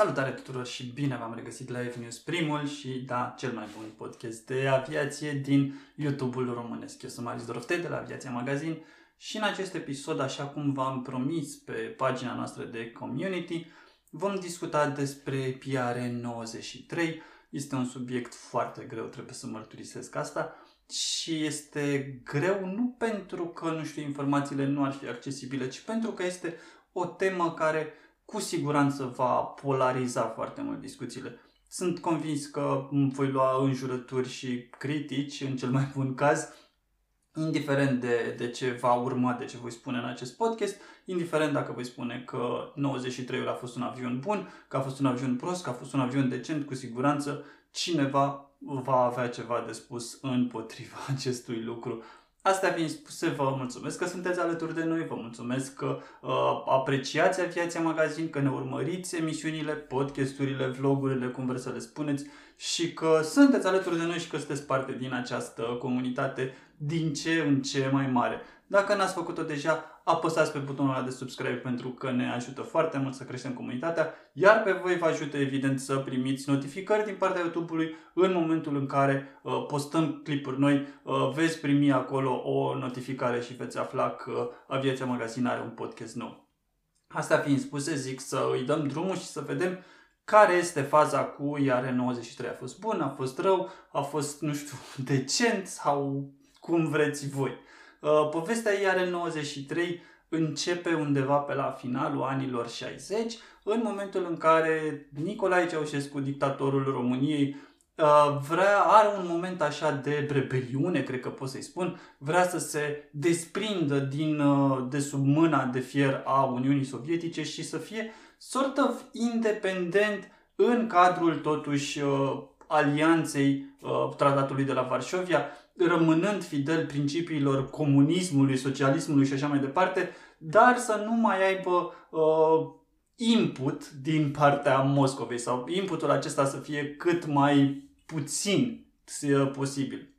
Salutare tuturor și bine v-am regăsit la News, primul și, da, cel mai bun podcast de aviație din YouTube-ul românesc. Eu sunt Marius Doroftei de la Aviația Magazin și în acest episod, așa cum v-am promis pe pagina noastră de community, vom discuta despre PR93. Este un subiect foarte greu, trebuie să mărturisesc asta, și este greu nu pentru că, nu știu, informațiile nu ar fi accesibile, ci pentru că este o temă care cu siguranță va polariza foarte mult discuțiile. Sunt convins că voi lua înjurături și critici, în cel mai bun caz, indiferent de, de ce va urma, de ce voi spune în acest podcast, indiferent dacă voi spune că 93-ul a fost un avion bun, că a fost un avion prost, că a fost un avion decent, cu siguranță cineva va avea ceva de spus împotriva acestui lucru. Astea fiind spuse, vă mulțumesc că sunteți alături de noi, vă mulțumesc că uh, apreciați Aviația Magazin, că ne urmăriți emisiunile, podcasturile, vlogurile, cum vreți să le spuneți și că sunteți alături de noi și că sunteți parte din această comunitate din ce în ce mai mare. Dacă n-ați făcut-o deja, apăsați pe butonul ăla de subscribe pentru că ne ajută foarte mult să creștem comunitatea, iar pe voi vă ajută evident să primiți notificări din partea YouTube-ului în momentul în care uh, postăm clipuri noi, uh, veți primi acolo o notificare și veți afla că Aviația Magazin are un podcast nou. Asta fiind spuse, zic să îi dăm drumul și să vedem care este faza cu IR93. A fost bun, a fost rău, a fost, nu știu, decent sau cum vreți voi. Uh, povestea IR93 începe undeva pe la finalul anilor 60, în momentul în care Nicolae Ceaușescu, dictatorul României, uh, vrea, are un moment așa de rebeliune, cred că pot să-i spun, vrea să se desprindă din, uh, de sub mâna de fier a Uniunii Sovietice și să fie sort of independent în cadrul totuși alianței tratatului de la Varșovia, rămânând fidel principiilor comunismului, socialismului și așa mai departe, dar să nu mai aibă uh, input din partea Moscovei sau inputul acesta să fie cât mai puțin posibil.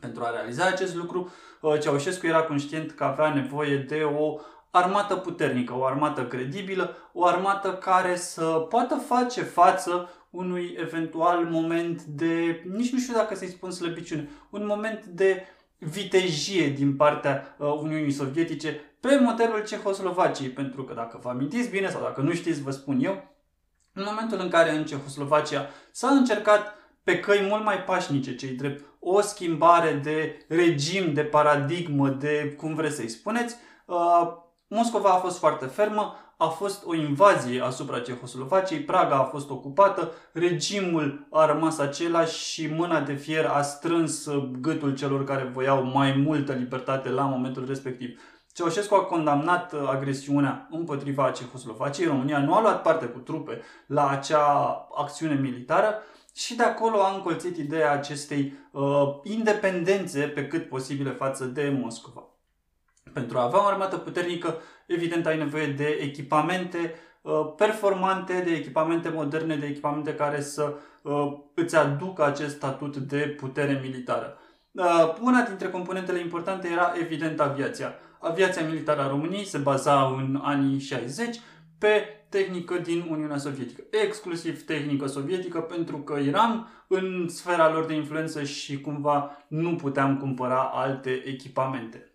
Pentru a realiza acest lucru, uh, Ceaușescu era conștient că avea nevoie de o armată puternică, o armată credibilă, o armată care să poată face față unui eventual moment de, nici nu știu dacă să-i spun slăbiciune, un moment de vitejie din partea uh, Uniunii Sovietice pe modelul Cehoslovaciei, pentru că dacă vă amintiți bine sau dacă nu știți, vă spun eu, în momentul în care în Cehoslovacia s-a încercat pe căi mult mai pașnice, cei drept, o schimbare de regim, de paradigmă, de cum vreți să-i spuneți, uh, Moscova a fost foarte fermă, a fost o invazie asupra Cehoslovaciei, Praga a fost ocupată, regimul a rămas același și mâna de fier a strâns gâtul celor care voiau mai multă libertate la momentul respectiv. Ceaușescu a condamnat agresiunea împotriva Cehoslovaciei, România nu a luat parte cu trupe la acea acțiune militară și de acolo a încolțit ideea acestei uh, independențe pe cât posibile față de Moscova. Pentru a avea o armată puternică, evident ai nevoie de echipamente uh, performante, de echipamente moderne, de echipamente care să uh, îți aducă acest statut de putere militară. Uh, una dintre componentele importante era evident aviația. Aviația militară a României se baza în anii 60 pe tehnică din Uniunea Sovietică. Exclusiv tehnică sovietică pentru că eram în sfera lor de influență și cumva nu puteam cumpăra alte echipamente.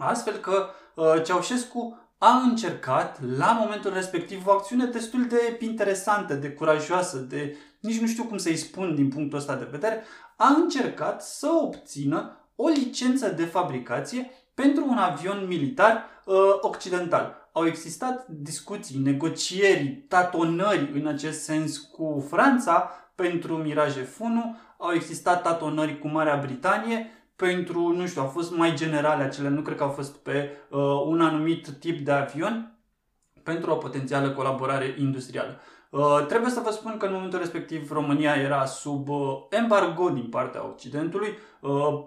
Astfel că uh, Ceaușescu a încercat la momentul respectiv o acțiune destul de interesantă, de curajoasă, de nici nu știu cum să-i spun din punctul ăsta de vedere, a încercat să obțină o licență de fabricație pentru un avion militar uh, occidental. Au existat discuții, negocieri, tatonări în acest sens cu Franța pentru Mirage F1, au existat tatonări cu Marea Britanie pentru, nu știu, au fost mai generale acele, nu cred că au fost pe uh, un anumit tip de avion pentru o potențială colaborare industrială. Uh, trebuie să vă spun că în momentul respectiv România era sub uh, embargo din partea Occidentului. Uh,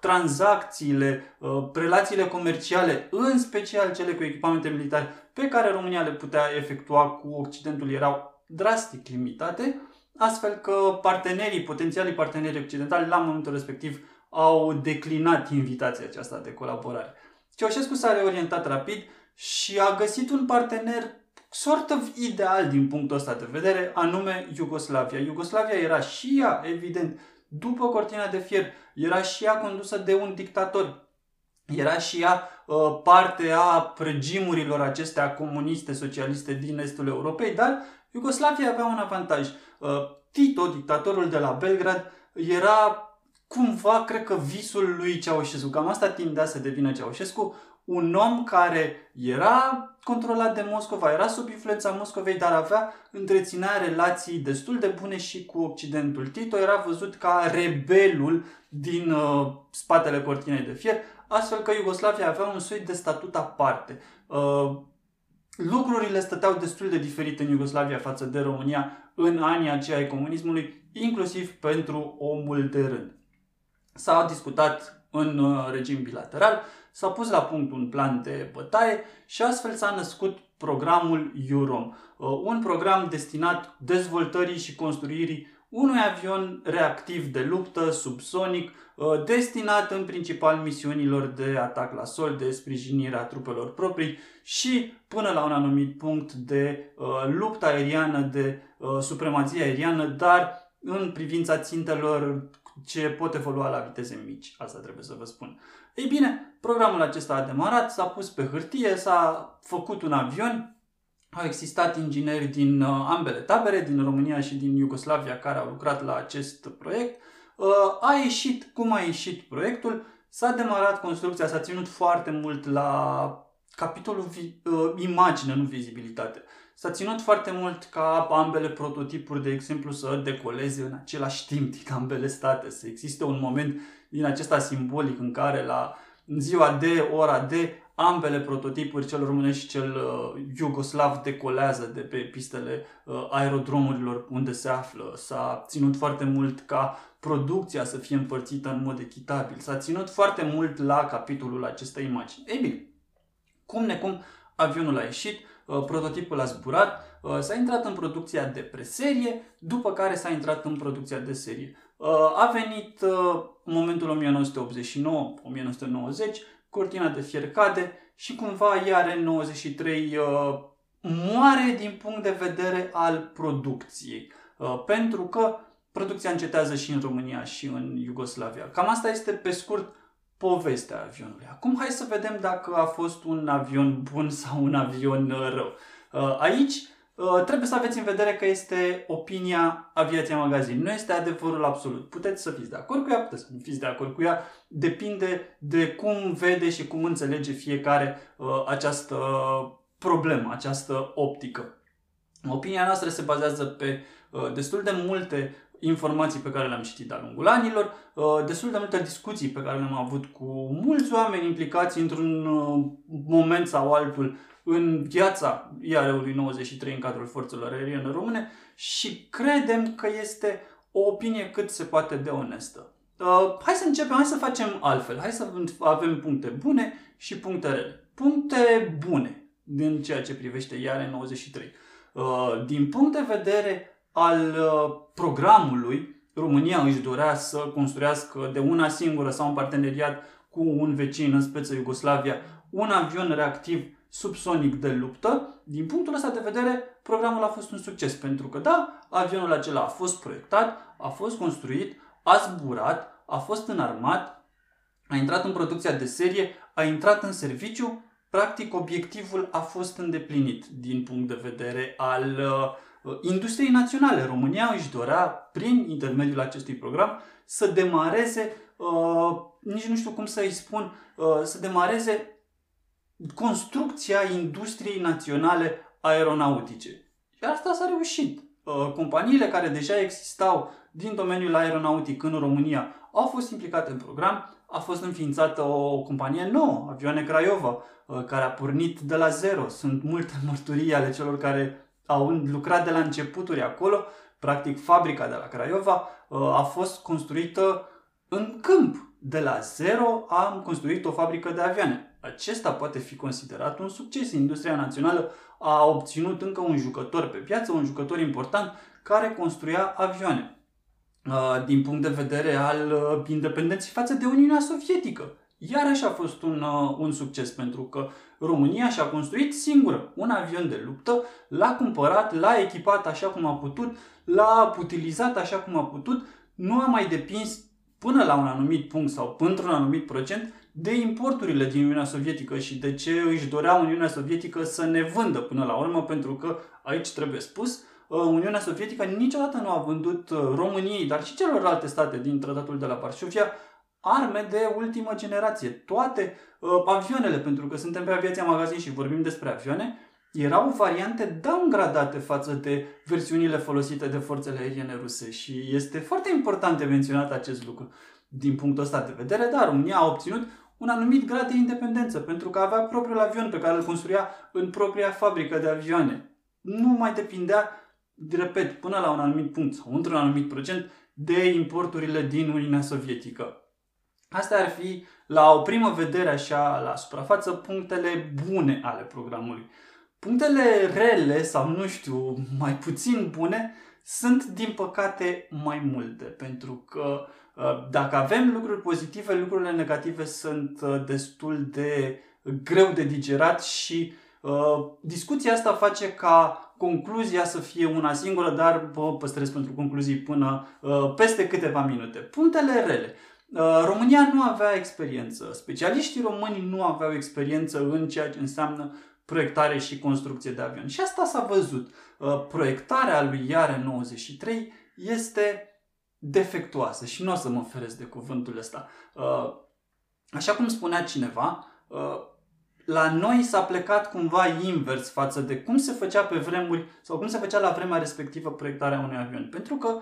tranzacțiile, uh, relațiile comerciale, în special cele cu echipamente militare pe care România le putea efectua cu Occidentul erau drastic limitate, astfel că partenerii, potențialii parteneri occidentali la momentul respectiv au declinat invitația aceasta de colaborare. Ceaușescu s-a reorientat rapid și a găsit un partener sort of ideal din punctul ăsta de vedere, anume Iugoslavia. Iugoslavia era și ea, evident, după cortina de fier, era și ea condusă de un dictator. Era și ea uh, parte a regimurilor acestea comuniste, socialiste din estul Europei, dar Iugoslavia avea un avantaj. Uh, Tito, dictatorul de la Belgrad, era cumva, cred că, visul lui Ceaușescu. Cam asta tindea să devină Ceaușescu, un om care era controlat de Moscova, era sub influența Moscovei, dar avea întreținea relații destul de bune și cu Occidentul. Tito era văzut ca rebelul din uh, spatele cortinei de fier, astfel că Iugoslavia avea un soi de statut aparte. Uh, lucrurile stăteau destul de diferite în Iugoslavia față de România în anii aceia ai comunismului, inclusiv pentru omul de rând. S-a discutat în uh, regim bilateral, s-a pus la punct un plan de bătaie și astfel s-a născut programul EUROM, uh, un program destinat dezvoltării și construirii unui avion reactiv de luptă subsonic uh, destinat în principal misiunilor de atac la sol, de sprijinire a trupelor proprii și până la un anumit punct de uh, luptă aeriană, de supremație aeriană, dar în privința țintelor ce pot evolua la viteze mici. Asta trebuie să vă spun. Ei bine, programul acesta a demarat, s-a pus pe hârtie, s-a făcut un avion, au existat ingineri din uh, ambele tabere, din România și din Iugoslavia, care au lucrat la acest proiect. Uh, a ieșit cum a ieșit proiectul, s-a demarat construcția, s-a ținut foarte mult la capitolul vi- uh, imagine, nu vizibilitate. S-a ținut foarte mult ca ambele prototipuri, de exemplu, să decoleze în același timp din ambele state, să existe un moment din acesta simbolic în care la ziua de, ora de, ambele prototipuri, cel românesc și cel uh, iugoslav, decolează de pe pistele uh, aerodromurilor unde se află. S-a ținut foarte mult ca producția să fie împărțită în mod echitabil. S-a ținut foarte mult la capitolul acestei imagini. Ei bine, cum necum avionul a ieșit, uh, prototipul a zburat, uh, s-a intrat în producția de preserie, după care s-a intrat în producția de serie. Uh, a venit momentul 1989-1990, cortina de fier cade și cumva iar în 93 moare din punct de vedere al producției. Pentru că producția încetează și în România și în Iugoslavia. Cam asta este pe scurt povestea avionului. Acum hai să vedem dacă a fost un avion bun sau un avion uh, rău. Uh, aici uh, trebuie să aveți în vedere că este opinia Aviația Magazin. Nu este adevărul absolut. Puteți să fiți de acord cu ea, puteți să nu fiți de acord cu ea. Depinde de cum vede și cum înțelege fiecare această problemă, această optică. Opinia noastră se bazează pe destul de multe informații pe care le-am citit de-a lungul anilor, uh, destul de multe discuții pe care le-am avut cu mulți oameni implicați într-un uh, moment sau altul în viața IAR-ului 93 în cadrul forțelor aeriene române și credem că este o opinie cât se poate de onestă. Uh, hai să începem, hai să facem altfel, hai să avem puncte bune și puncte rele. Puncte bune din ceea ce privește IAR 93. Din punct de vedere al uh, programului, România își dorea să construiască de una singură sau în parteneriat cu un vecin, în speță Iugoslavia, un avion reactiv subsonic de luptă. Din punctul ăsta de vedere, programul a fost un succes, pentru că, da, avionul acela a fost proiectat, a fost construit, a zburat, a fost înarmat, a intrat în producția de serie, a intrat în serviciu, practic obiectivul a fost îndeplinit din punct de vedere al uh, Uh, industriei naționale. România își dorea, prin intermediul acestui program, să demareze, uh, nici nu știu cum să-i spun, uh, să demareze construcția industriei naționale aeronautice. Și asta s-a reușit. Uh, companiile care deja existau din domeniul aeronautic în România au fost implicate în program, a fost înființată o companie nouă, Avioane Craiova, uh, care a pornit de la zero. Sunt multe mărturii ale celor care au lucrat de la începuturi acolo. Practic, fabrica de la Craiova uh, a fost construită în câmp. De la zero am construit o fabrică de avioane. Acesta poate fi considerat un succes. Industria națională a obținut încă un jucător pe piață, un jucător important care construia avioane. Uh, din punct de vedere al uh, independenței față de Uniunea Sovietică. Iarăși a fost un, uh, un succes pentru că România și-a construit singură un avion de luptă, l-a cumpărat, l-a echipat așa cum a putut, l-a utilizat așa cum a putut, nu a mai depins până la un anumit punct sau într-un anumit procent de importurile din Uniunea Sovietică și de ce își dorea Uniunea Sovietică să ne vândă până la urmă, pentru că aici trebuie spus, uh, Uniunea Sovietică niciodată nu a vândut uh, României, dar și celorlalte state din tratatul de la Varsovia, arme de ultimă generație. Toate uh, avioanele, pentru că suntem pe aviația magazin și vorbim despre avioane, erau variante downgradate față de versiunile folosite de forțele aeriene ruse și este foarte important de menționat acest lucru din punctul ăsta de vedere, dar România a obținut un anumit grad de independență pentru că avea propriul avion pe care îl construia în propria fabrică de avioane. Nu mai depindea, repet, până la un anumit punct sau într-un anumit procent de importurile din Uniunea Sovietică. Astea ar fi, la o primă vedere așa, la suprafață, punctele bune ale programului. Punctele rele sau, nu știu, mai puțin bune sunt, din păcate, mai multe. Pentru că uh, dacă avem lucruri pozitive, lucrurile negative sunt uh, destul de greu de digerat și uh, discuția asta face ca concluzia să fie una singură, dar vă păstrez pentru concluzii până peste câteva minute. Punctele rele. România nu avea experiență. Specialiștii români nu aveau experiență în ceea ce înseamnă proiectare și construcție de avion. Și asta s-a văzut. Uh, proiectarea lui Iare 93 este defectuoasă și nu o să mă feresc de cuvântul ăsta. Uh, așa cum spunea cineva, uh, la noi s-a plecat cumva invers față de cum se făcea pe vremuri sau cum se făcea la vremea respectivă proiectarea unui avion. Pentru că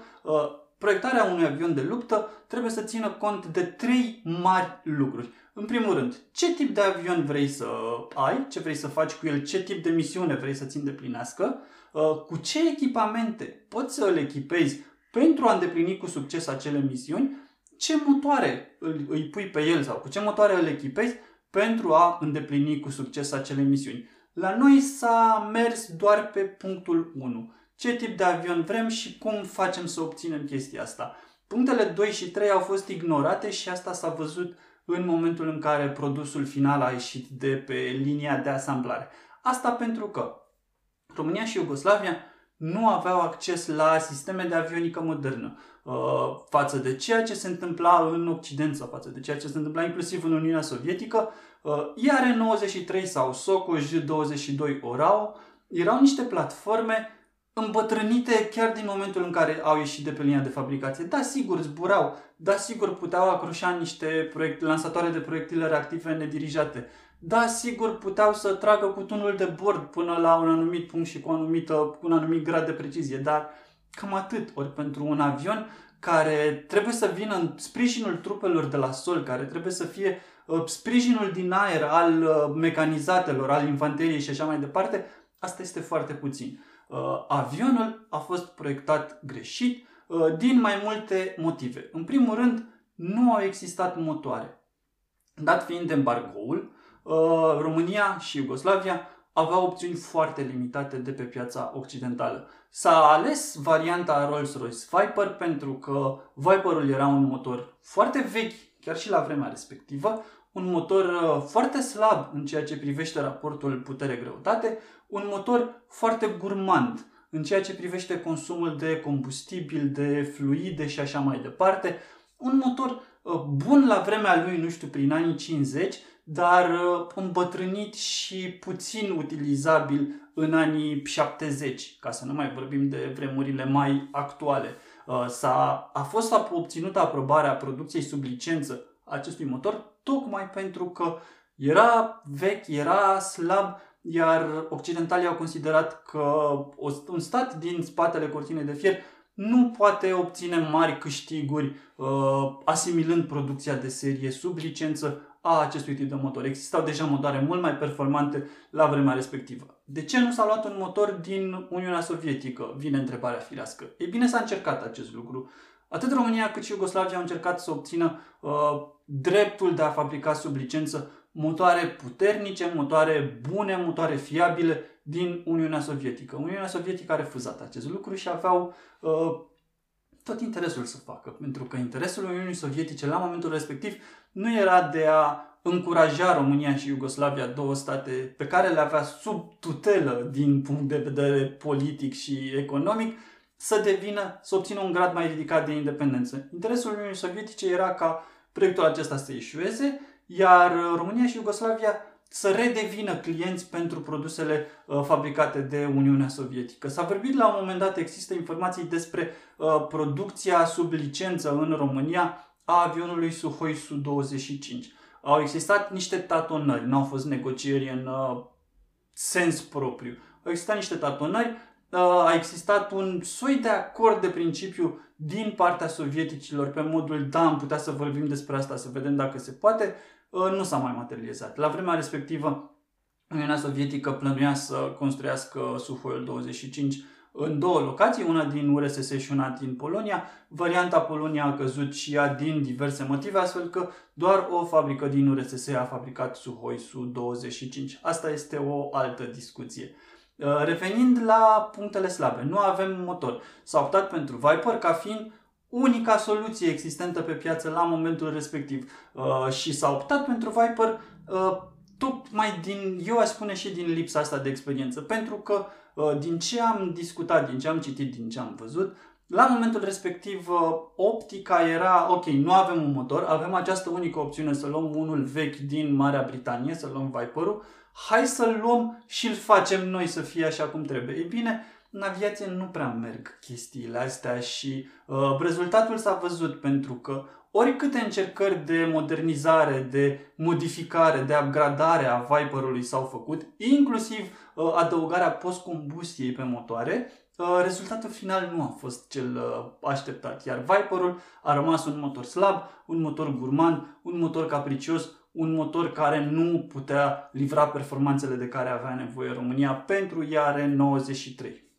proiectarea unui avion de luptă trebuie să țină cont de trei mari lucruri. În primul rând, ce tip de avion vrei să ai, ce vrei să faci cu el, ce tip de misiune vrei să-ți îndeplinească, uh, cu ce echipamente poți să îl echipezi pentru a îndeplini cu succes acele misiuni, ce motoare îi pui pe el sau cu ce motoare îl echipezi pentru a îndeplini cu succes acele misiuni. La noi s-a mers doar pe punctul 1. Ce tip de avion vrem și cum facem să obținem chestia asta. Punctele 2 și 3 au fost ignorate și asta s-a văzut în momentul în care produsul final a ieșit de pe linia de asamblare. Asta pentru că România și Iugoslavia nu aveau acces la sisteme de avionică modernă uh, față de ceea ce se întâmpla în Occident sau față de ceea ce se întâmpla inclusiv în Uniunea Sovietică. Uh, iar 93 sau Sokoj 22 Orao erau niște platforme îmbătrânite chiar din momentul în care au ieșit de pe linia de fabricație. Da, sigur, zburau, da, sigur, puteau acroșa niște proiecte, lansatoare de proiectile reactive nedirijate. Da, sigur, puteau să tragă cu tunul de bord până la un anumit punct și cu, anumită, cu un anumit grad de precizie, dar cam atât. Ori pentru un avion care trebuie să vină în sprijinul trupelor de la sol, care trebuie să fie uh, sprijinul din aer al uh, mecanizatelor, al infanteriei și așa mai departe, asta este foarte puțin. Uh, avionul a fost proiectat greșit uh, din mai multe motive. În primul rând, nu au existat motoare. Dat fiind embargoul, uh, România și Iugoslavia aveau opțiuni foarte limitate de pe piața occidentală. S-a ales varianta Rolls-Royce Viper pentru că Viperul era un motor foarte vechi, chiar și la vremea respectivă, un motor foarte slab în ceea ce privește raportul putere-greutate, un motor foarte gurmand în ceea ce privește consumul de combustibil, de fluide și așa mai departe. Un motor uh, bun la vremea lui, nu știu, prin anii 50, dar uh, îmbătrânit și puțin utilizabil în anii 70, ca să nu mai vorbim de vremurile mai actuale. Uh, s-a, a fost obținută aprobarea producției sub licență acestui motor tocmai pentru că era vechi, era slab iar occidentalii au considerat că un stat din spatele cortinei de fier nu poate obține mari câștiguri uh, asimilând producția de serie sub licență a acestui tip de motor. Existau deja motoare mult mai performante la vremea respectivă. De ce nu s-a luat un motor din Uniunea Sovietică? Vine întrebarea firească. Ei bine, s-a încercat acest lucru. Atât România cât și Iugoslavia au încercat să obțină uh, dreptul de a fabrica sub licență motoare puternice, motoare bune, motoare fiabile din Uniunea Sovietică. Uniunea Sovietică a refuzat acest lucru și aveau uh, tot interesul să facă, pentru că interesul Uniunii Sovietice la momentul respectiv nu era de a încuraja România și Iugoslavia, două state pe care le avea sub tutelă din punct de vedere politic și economic, să devină, să obțină un grad mai ridicat de independență. Interesul Uniunii Sovietice era ca proiectul acesta să ieșueze, iar România și Iugoslavia să redevină clienți pentru produsele uh, fabricate de Uniunea Sovietică. S-a vorbit la un moment dat, există informații despre uh, producția sub licență în România a avionului Suhoi Su-25. Au existat niște tatonări, nu au fost negocieri în uh, sens propriu. Au existat niște tatonări, uh, a existat un soi de acord de principiu din partea sovieticilor pe modul da, am putea să vorbim despre asta, să vedem dacă se poate, uh, nu s-a mai materializat. La vremea respectivă, Uniunea Sovietică plănuia să construiască Suhoiul 25 în două locații, una din URSS și una din Polonia. Varianta Polonia a căzut și ea din diverse motive, astfel că doar o fabrică din URSS a fabricat Suhoi Su-25. Asta este o altă discuție. Uh, revenind la punctele slabe, nu avem motor. S-a optat pentru Viper ca fiind unica soluție existentă pe piață la momentul respectiv uh, și s-a optat pentru Viper uh, tocmai din, eu aș spune și din lipsa asta de experiență, pentru că uh, din ce am discutat, din ce am citit, din ce am văzut, la momentul respectiv uh, optica era, ok, nu avem un motor, avem această unică opțiune să luăm unul vechi din Marea Britanie, să luăm Viper-ul, hai să-l luăm și îl facem noi să fie așa cum trebuie. Ei bine, în aviație nu prea merg chestiile astea și uh, rezultatul s-a văzut pentru că oricâte încercări de modernizare, de modificare, de upgradare a Viperului s-au făcut, inclusiv uh, adăugarea post-combustiei pe motoare, uh, rezultatul final nu a fost cel uh, așteptat. Iar Viperul a rămas un motor slab, un motor gurman, un motor capricios, un motor care nu putea livra performanțele de care avea nevoie România pentru IAR 93.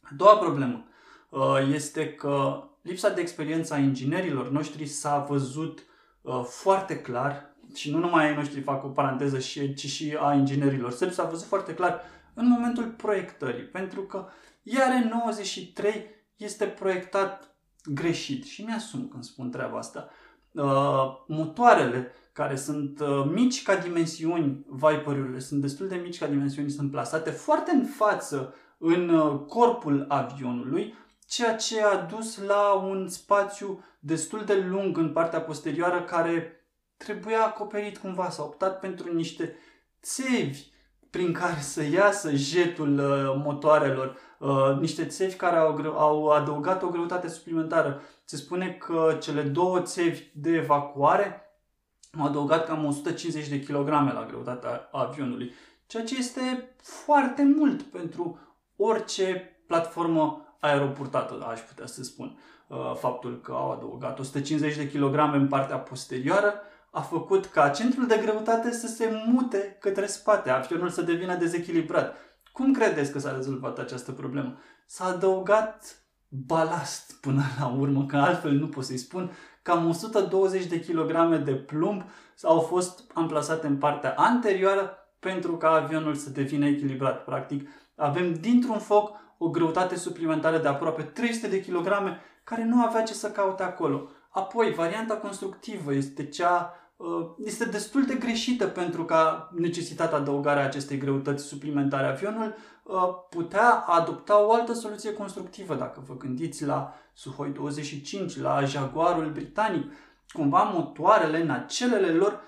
A doua problemă uh, este că lipsa de experiență a inginerilor noștri s-a văzut uh, foarte clar și nu numai ai noștri fac o paranteză, ci și a inginerilor sărbi s-a văzut foarte clar în momentul proiectării, pentru că IAR 93 este proiectat greșit și mi-asum când spun treaba asta. Uh, motoarele care sunt uh, mici ca dimensiuni, Viper-urile sunt destul de mici ca dimensiuni, sunt plasate foarte în față în uh, corpul avionului, ceea ce a dus la un spațiu destul de lung în partea posterioară care trebuia acoperit cumva. S-a optat pentru niște țevi prin care să iasă jetul uh, motoarelor, uh, niște țevi care au, au adăugat o greutate suplimentară. Se spune că cele două țevi de evacuare au adăugat cam 150 de kilograme la greutatea avionului, ceea ce este foarte mult pentru orice platformă aeroportată, aș putea să spun. Uh, faptul că au adăugat 150 de kilograme în partea posterioară a făcut ca centrul de greutate să se mute către spate, avionul să devină dezechilibrat. Cum credeți că s-a rezolvat această problemă? S-a adăugat balast până la urmă, că altfel nu pot să-i spun, cam 120 de kilograme de plumb au fost amplasate în partea anterioară pentru ca avionul să devină echilibrat. Practic, avem dintr-un foc o greutate suplimentară de aproape 300 de kilograme care nu avea ce să caute acolo. Apoi, varianta constructivă este cea uh, este destul de greșită pentru că a necesitat adăugarea acestei greutăți suplimentare. Avionul uh, putea adopta o altă soluție constructivă, dacă vă gândiți la Suhoi 25, la Jaguarul britanic. Cumva motoarele, nacelele lor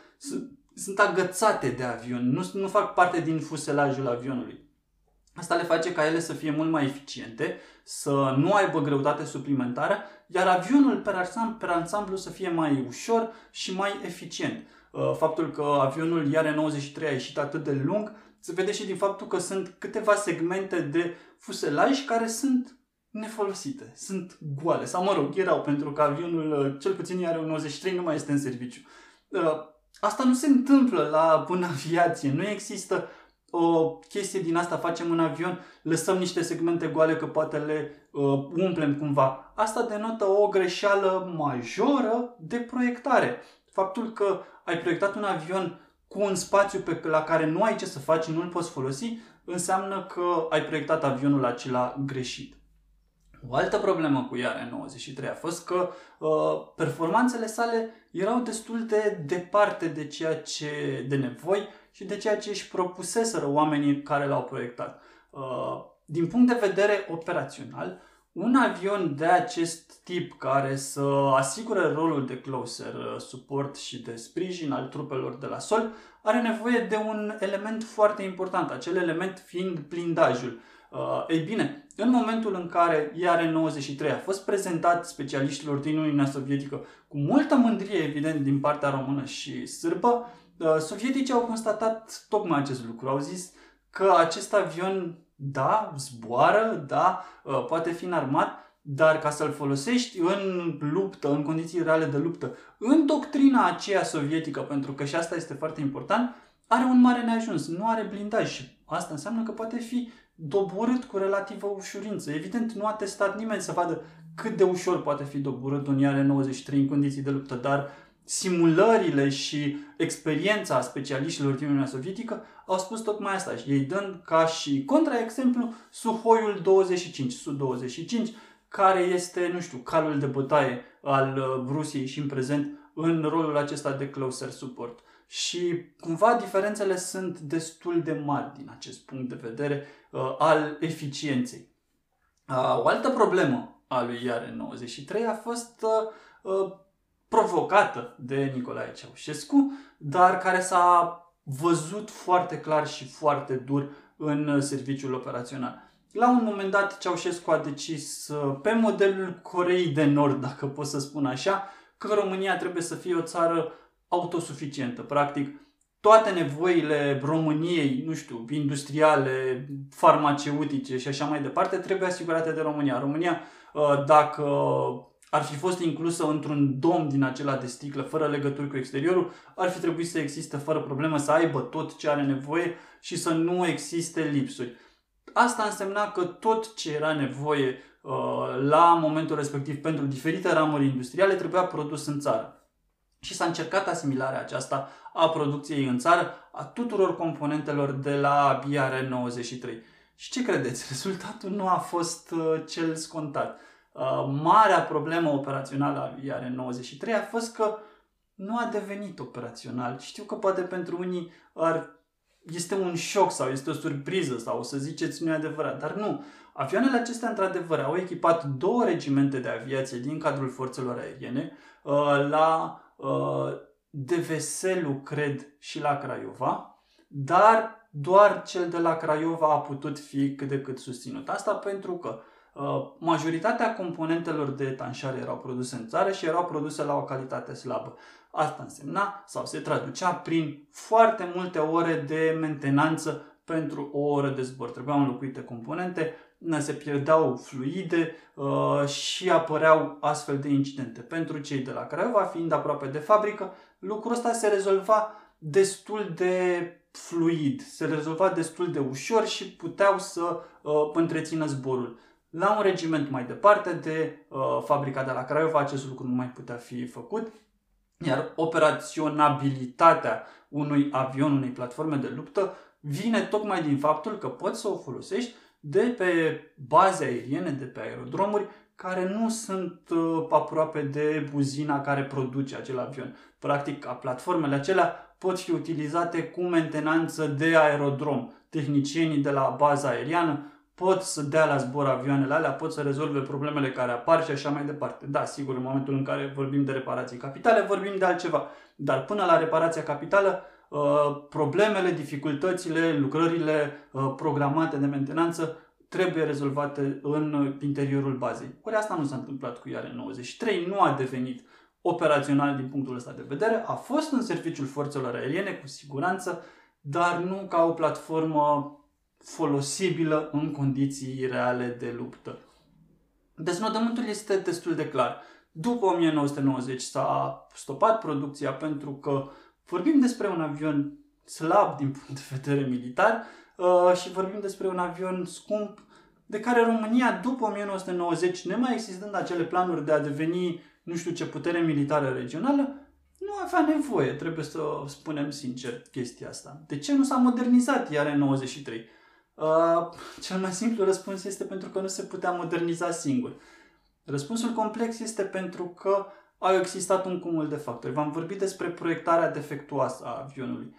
sunt agățate de avion, nu, nu fac parte din fuselajul avionului. Asta le face ca ele să fie mult mai eficiente, să nu aibă greutate suplimentară, iar avionul per ansamblu, per ansamblu să fie mai ușor și mai eficient. Uh, faptul că avionul Iare 93 a ieșit atât de lung se vede și din faptul că sunt câteva segmente de fuselaj care sunt nefolosite, sunt goale. Sau mă rog, erau, pentru că avionul, uh, cel puțin Iare 93, nu mai este în serviciu. Uh, asta nu se întâmplă la în aviație. Nu există o chestie din asta facem în avion, lăsăm niște segmente goale că poate le uh, umplem cumva. Asta denotă o greșeală majoră de proiectare. Faptul că ai proiectat un avion cu un spațiu pe, la care nu ai ce să faci, nu îl poți folosi, înseamnă că ai proiectat avionul acela greșit. O altă problemă cu Iare 93 a fost că uh, performanțele sale erau destul de departe de ceea ce de nevoi și de ceea ce își propuseseră oamenii care l-au proiectat. Uh, din punct de vedere operațional, un avion de acest tip care să asigure rolul de closer uh, support și de sprijin al trupelor de la sol are nevoie de un element foarte important, acel element fiind blindajul. Uh, ei bine, în momentul în care IR-93 a fost prezentat specialiștilor din Uniunea Sovietică cu multă mândrie, evident, din partea română și sârbă, uh, sovieticii au constatat tocmai acest lucru. Au zis că acest avion, da, zboară, da, uh, poate fi înarmat, dar ca să-l folosești în luptă, în condiții reale de luptă, în doctrina aceea sovietică, pentru că și asta este foarte important, are un mare neajuns, nu are blindaj și asta înseamnă că poate fi doborât cu relativă ușurință. Evident, nu a testat nimeni să vadă cât de ușor poate fi doborât un iar 93 în condiții de luptă, dar simulările și experiența specialiștilor din Uniunea Sovietică au spus tocmai asta și ei dând ca și contraexemplu Suhoiul 25, Su-25, care este, nu știu, calul de bătaie al uh, Rusiei și în prezent în rolul acesta de closer support. Și cumva diferențele sunt destul de mari din acest punct de vedere uh, al eficienței. Uh, o altă problemă a lui Iare 93 a fost uh, uh, provocată de Nicolae Ceaușescu, dar care s-a văzut foarte clar și foarte dur în serviciul operațional. La un moment dat, Ceaușescu a decis, uh, pe modelul Coreei de Nord, dacă pot să spun așa, că România trebuie să fie o țară autosuficientă. Practic, toate nevoile României, nu știu, industriale, farmaceutice și așa mai departe, trebuie asigurate de România. România, uh, dacă ar fi fost inclusă într-un dom din acela de sticlă, fără legături cu exteriorul, ar fi trebuit să existe fără problemă, să aibă tot ce are nevoie și să nu existe lipsuri. Asta însemna că tot ce era nevoie uh, la momentul respectiv pentru diferite ramuri industriale trebuia produs în țară și s-a încercat asimilarea aceasta a producției în țară a tuturor componentelor de la BR 93. Și ce credeți? Rezultatul nu a fost uh, cel scontat. Uh, marea problemă operațională a BR 93 a fost că nu a devenit operațional. Știu că poate pentru unii ar, este un șoc sau este o surpriză sau o să ziceți nu e adevărat, dar nu. Avioanele acestea, într-adevăr, au echipat două regimente de aviație din cadrul forțelor aeriene uh, la Uh, de Veselu, cred, și la Craiova, dar doar cel de la Craiova a putut fi cât de cât susținut. Asta pentru că uh, majoritatea componentelor de etanșare erau produse în țară și erau produse la o calitate slabă. Asta însemna sau se traducea prin foarte multe ore de mentenanță pentru o oră de zbor. Trebuiau înlocuite componente, se pierdeau fluide uh, și apăreau astfel de incidente. Pentru cei de la Craiova, fiind aproape de fabrică, lucrul ăsta se rezolva destul de fluid, se rezolva destul de ușor și puteau să uh, întrețină zborul. La un regiment mai departe de uh, fabrica de la Craiova, acest lucru nu mai putea fi făcut, iar operaționabilitatea unui avion, unei platforme de luptă, vine tocmai din faptul că poți să o folosești de pe baze aeriene, de pe aerodromuri, care nu sunt uh, aproape de buzina care produce acel avion. Practic, platformele acelea pot fi utilizate cu mentenanță de aerodrom. Tehnicienii de la baza aeriană pot să dea la zbor avioanele alea, pot să rezolve problemele care apar și așa mai departe. Da, sigur, în momentul în care vorbim de reparații capitale, vorbim de altceva. Dar până la reparația capitală, Uh, problemele, dificultățile, lucrările uh, programate de mentenanță trebuie rezolvate în interiorul bazei. Ori asta nu s-a întâmplat cu Iare 93, nu a devenit operațional din punctul ăsta de vedere, a fost în serviciul forțelor aeriene cu siguranță, dar nu ca o platformă folosibilă în condiții reale de luptă. Deznodământul este destul de clar. După 1990 s-a stopat producția pentru că Vorbim despre un avion slab din punct de vedere militar uh, și vorbim despre un avion scump de care România după 1990, nemai existând acele planuri de a deveni nu știu ce putere militară regională, nu avea nevoie, trebuie să spunem sincer chestia asta. De ce nu s-a modernizat iar în 93? Uh, cel mai simplu răspuns este pentru că nu se putea moderniza singur. Răspunsul complex este pentru că au existat un cumul de factori. V-am vorbit despre proiectarea defectuoasă a avionului.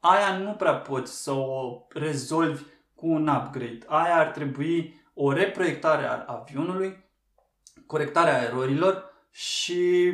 Aia nu prea poți să o rezolvi cu un upgrade. Aia ar trebui o reproiectare a avionului, corectarea erorilor și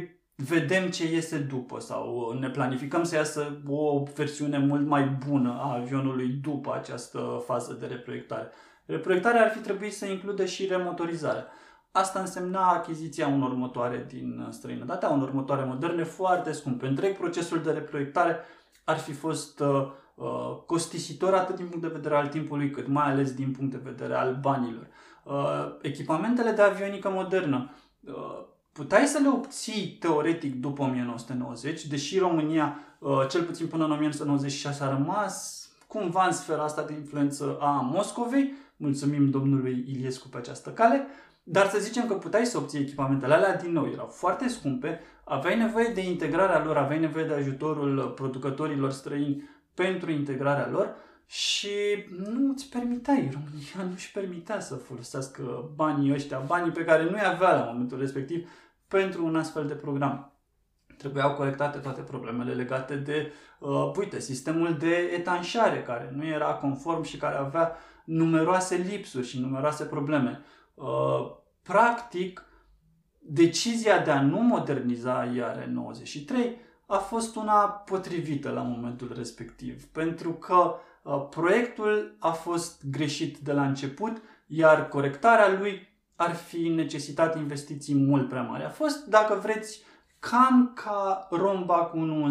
vedem ce iese după sau ne planificăm să iasă o versiune mult mai bună a avionului după această fază de reproiectare. Reproiectarea ar fi trebuit să includă și remotorizarea. Asta însemna achiziția unor motoare din străinătate, a unor motoare moderne foarte scumpe. Întreg procesul de reproiectare ar fi fost uh, uh, costisitor atât din punct de vedere al timpului, cât mai ales din punct de vedere al banilor. Uh, echipamentele de avionică modernă uh, puteai să le obții teoretic după 1990, deși România, uh, cel puțin până în 1996, a rămas cumva în sfera asta de influență a Moscovei, mulțumim domnului Iliescu pe această cale, dar să zicem că puteai să obții echipamentele alea, din nou, erau foarte scumpe, aveai nevoie de integrarea lor, aveai nevoie de ajutorul producătorilor străini pentru integrarea lor și nu îți permiteai, România nu își permitea să folosească banii ăștia, banii pe care nu-i avea la momentul respectiv pentru un astfel de program. Trebuiau corectate toate problemele legate de, uh, uite, sistemul de etanșare, care nu era conform și care avea numeroase lipsuri și numeroase probleme. Uh, practic, decizia de a nu moderniza IAR 93 a fost una potrivită la momentul respectiv, pentru că uh, proiectul a fost greșit de la început, iar corectarea lui ar fi necesitat investiții mult prea mari. A fost, dacă vreți, cam ca Romba cu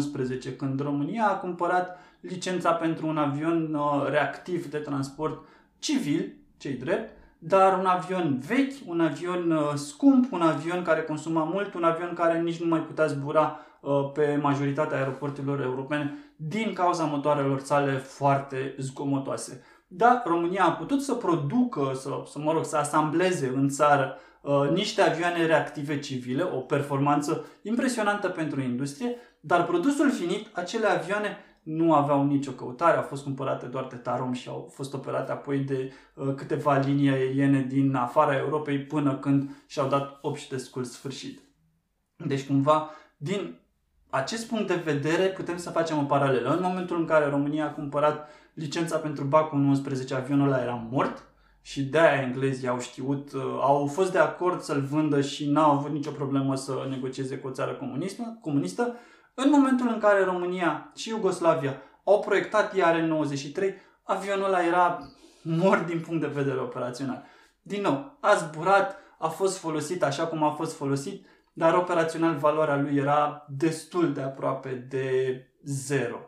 1.11, când România a cumpărat licența pentru un avion uh, reactiv de transport civil, cei drept, dar un avion vechi, un avion uh, scump, un avion care consuma mult, un avion care nici nu mai putea zbura uh, pe majoritatea aeroporturilor europene din cauza motoarelor sale foarte zgomotoase. Da, România a putut să producă, să, să mă rog, să asambleze în țară uh, niște avioane reactive civile, o performanță impresionantă pentru industrie, dar produsul finit, acele avioane nu aveau nicio căutare, au fost cumpărate doar de Tarom și au fost operate apoi de uh, câteva linii aeriene din afara Europei până când și-au dat obștescul sfârșit. Deci cumva, din acest punct de vedere, putem să facem o paralelă. În momentul în care România a cumpărat licența pentru Bacul 11, avionul ăla era mort și de-aia englezii au știut, uh, au fost de acord să-l vândă și n-au avut nicio problemă să negocieze cu o țară comunistă, comunistă. În momentul în care România și Iugoslavia au proiectat iar în 93, avionul ăla era mort din punct de vedere operațional. Din nou, a zburat, a fost folosit așa cum a fost folosit, dar operațional valoarea lui era destul de aproape de zero.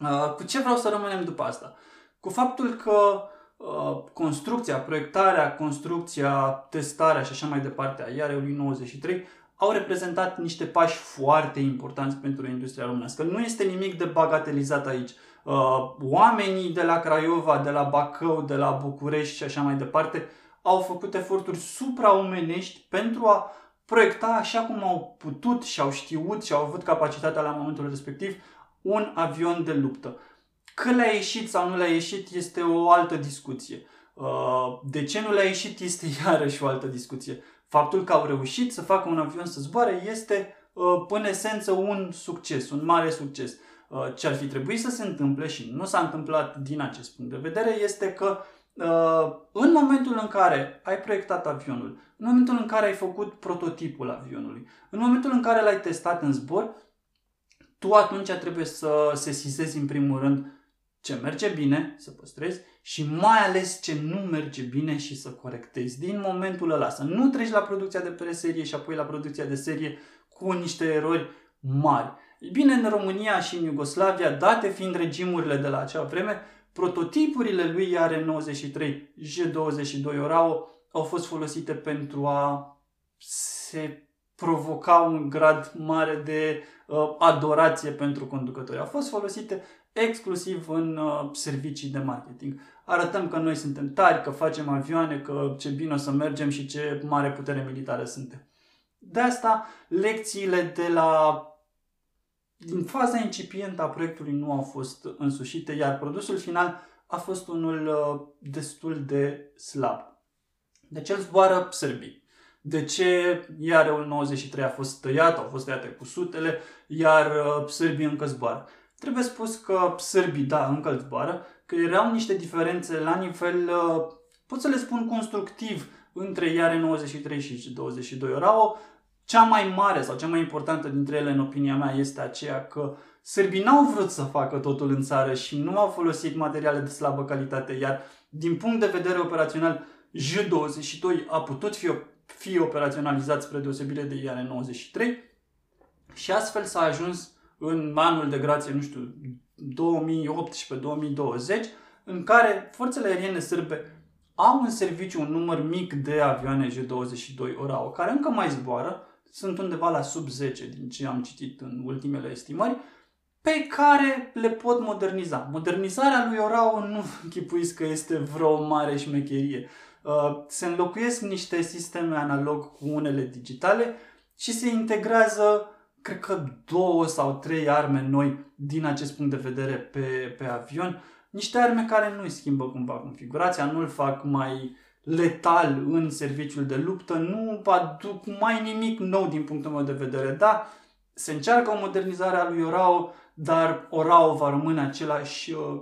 Uh, cu ce vreau să rămânem după asta? Cu faptul că uh, construcția, proiectarea, construcția, testarea și așa mai departe a iarului 93 au reprezentat niște pași foarte importanți pentru industria românească. Nu este nimic de bagatelizat aici. Uh, oamenii de la Craiova, de la Bacău, de la București și așa mai departe au făcut eforturi supraomenești pentru a proiecta așa cum au putut și au știut și au avut capacitatea la momentul respectiv un avion de luptă. Că le-a ieșit sau nu le-a ieșit este o altă discuție. Uh, de ce nu le-a ieșit este iarăși o altă discuție. Faptul că au reușit să facă un avion să zboare este uh, în esență un succes, un mare succes. Uh, ce ar fi trebuit să se întâmple și nu s-a întâmplat din acest punct de vedere este că în momentul în care ai proiectat avionul, în momentul în care ai făcut prototipul avionului, în momentul în care l-ai testat în zbor, tu atunci trebuie să sesizezi în primul rând ce merge bine, să păstrezi și mai ales ce nu merge bine și să corectezi din momentul ăla. Să nu treci la producția de preserie și apoi la producția de serie cu niște erori mari. Bine, în România și în Iugoslavia, date fiind regimurile de la acea vreme, prototipurile lui are 93 J22 Orao au fost folosite pentru a se provoca un grad mare de uh, adorație pentru conducători. Au fost folosite exclusiv în uh, servicii de marketing. Arătăm că noi suntem tari, că facem avioane, că ce bine o să mergem și ce mare putere militară suntem. De asta, lecțiile de la din faza incipientă a proiectului nu au fost însușite, iar produsul final a fost unul uh, destul de slab. De ce îl zboară sârbii? De ce iareul 93 a fost tăiat, au fost tăiate cu sutele, iar uh, sârbii încă zboară? Trebuie spus că sârbii, da, încă îl zboară, că erau niște diferențe la nivel, uh, pot să le spun constructiv, între Iare 93 și 22 Orao. Cea mai mare sau cea mai importantă dintre ele, în opinia mea, este aceea că sârbii n-au vrut să facă totul în țară și nu au folosit materiale de slabă calitate, iar din punct de vedere operațional, J22 a putut fi, fi operaționalizat spre deosebire de Iare 93 și astfel s-a ajuns în anul de grație, nu știu, 2018-2020, în care forțele aeriene sârbe au în serviciu un număr mic de avioane J-22 Orao, care încă mai zboară, sunt undeva la sub 10 din ce am citit în ultimele estimări, pe care le pot moderniza. Modernizarea lui Orao nu închipuiți că este vreo mare șmecherie. Uh, se înlocuiesc niște sisteme analog cu unele digitale și se integrează, cred că două sau trei arme noi din acest punct de vedere pe, pe avion niște arme care nu îi schimbă cumva configurația, nu îl fac mai letal în serviciul de luptă, nu aduc mai nimic nou din punctul meu de vedere. Da, se încearcă o modernizare a lui Orao, dar Orao va rămâne același, uh,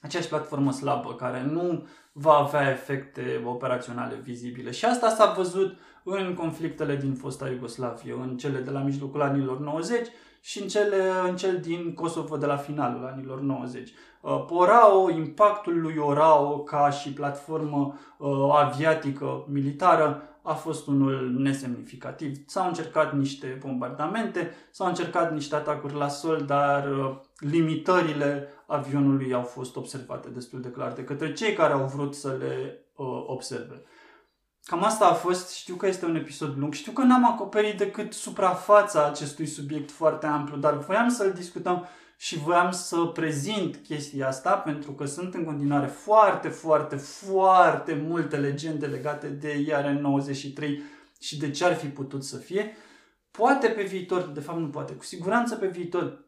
aceeași platformă slabă, care nu va avea efecte operaționale vizibile. Și asta s-a văzut în conflictele din fosta Iugoslavie, în cele de la mijlocul anilor 90 și în, cele, în cel din Kosovo de la finalul anilor 90. Uh, Orao, impactul lui Orao ca și platformă uh, aviatică militară a fost unul nesemnificativ. S-au încercat niște bombardamente, s-au încercat niște atacuri la sol, dar uh, limitările avionului au fost observate destul de clar de către cei care au vrut să le observe. Cam asta a fost, știu că este un episod lung, știu că n-am acoperit decât suprafața acestui subiect foarte amplu, dar voiam să-l discutăm și voiam să prezint chestia asta pentru că sunt în continuare foarte, foarte, foarte multe legende legate de iar 93 și de ce ar fi putut să fie. Poate pe viitor, de fapt nu poate, cu siguranță pe viitor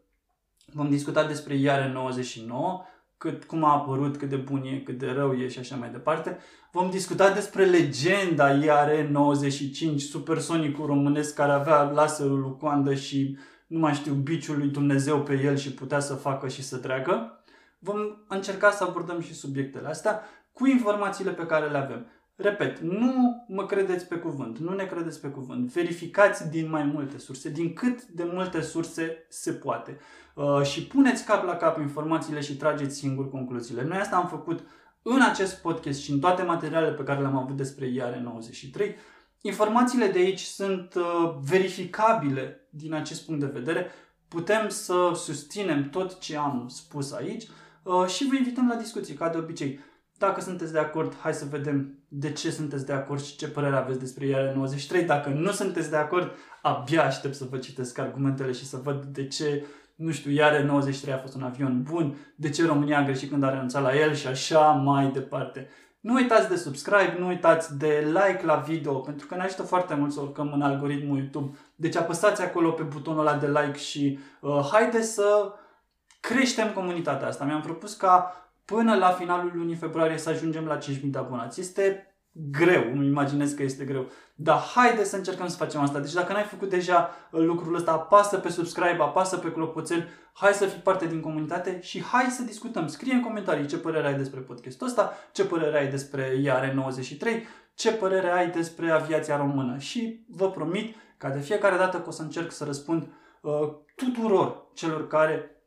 vom discuta despre iar 99, cât, cum a apărut, cât de bun e, cât de rău e și așa mai departe. Vom discuta despre legenda IR-95, supersonicul românesc care avea laserul lui coandă și nu mai știu, biciul lui Dumnezeu pe el și putea să facă și să treacă. Vom încerca să abordăm și subiectele astea cu informațiile pe care le avem. Repet, nu mă credeți pe cuvânt, nu ne credeți pe cuvânt. Verificați din mai multe surse, din cât de multe surse se poate. Uh, și puneți cap la cap informațiile și trageți singur concluziile. Noi asta am făcut în acest podcast și în toate materialele pe care le-am avut despre IAR93. Informațiile de aici sunt uh, verificabile din acest punct de vedere. Putem să susținem tot ce am spus aici uh, și vă invităm la discuții, ca de obicei. Dacă sunteți de acord, hai să vedem de ce sunteți de acord și ce părere aveți despre IAR 93. Dacă nu sunteți de acord, abia aștept să vă citesc argumentele și să văd de ce, nu știu, IAR 93 a fost un avion bun, de ce România a greșit când a renunțat la el și așa mai departe. Nu uitați de subscribe, nu uitați de like la video, pentru că ne ajută foarte mult să urcăm în algoritmul YouTube. Deci apăsați acolo pe butonul ăla de like și uh, haide să creștem comunitatea asta. Mi-am propus ca până la finalul lunii februarie să ajungem la 5.000 de abonați. Este greu, nu imaginez că este greu. Dar haide să încercăm să facem asta. Deci dacă n-ai făcut deja uh, lucrul ăsta, apasă pe subscribe, apasă pe clopoțel, hai să fii parte din comunitate și hai să discutăm. Scrie în comentarii ce părere ai despre podcastul ăsta, ce părere ai despre IAR93, ce părere ai despre aviația română. Și vă promit ca de fiecare dată că o să încerc să răspund uh, tuturor celor care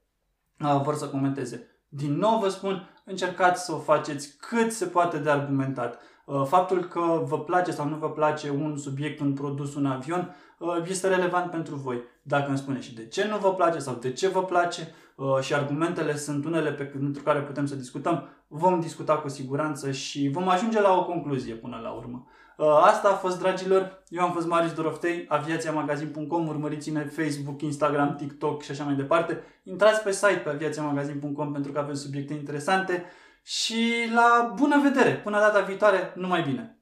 uh, vor să comenteze. Din nou vă spun, încercați să o faceți cât se poate de argumentat. Uh, faptul că vă place sau nu vă place un subiect, un produs, un avion, uh, este relevant pentru voi. Dacă îmi spuneți și de ce nu vă place sau de ce vă place uh, și argumentele sunt unele pe pentru care putem să discutăm, vom discuta cu siguranță și vom ajunge la o concluzie până la urmă. Asta a fost, dragilor. Eu am fost Marius Doroftei, aviațiamagazin.com, urmăriți-ne Facebook, Instagram, TikTok și așa mai departe. Intrați pe site pe aviațiamagazin.com pentru că avem subiecte interesante și la bună vedere! Până data viitoare, numai bine!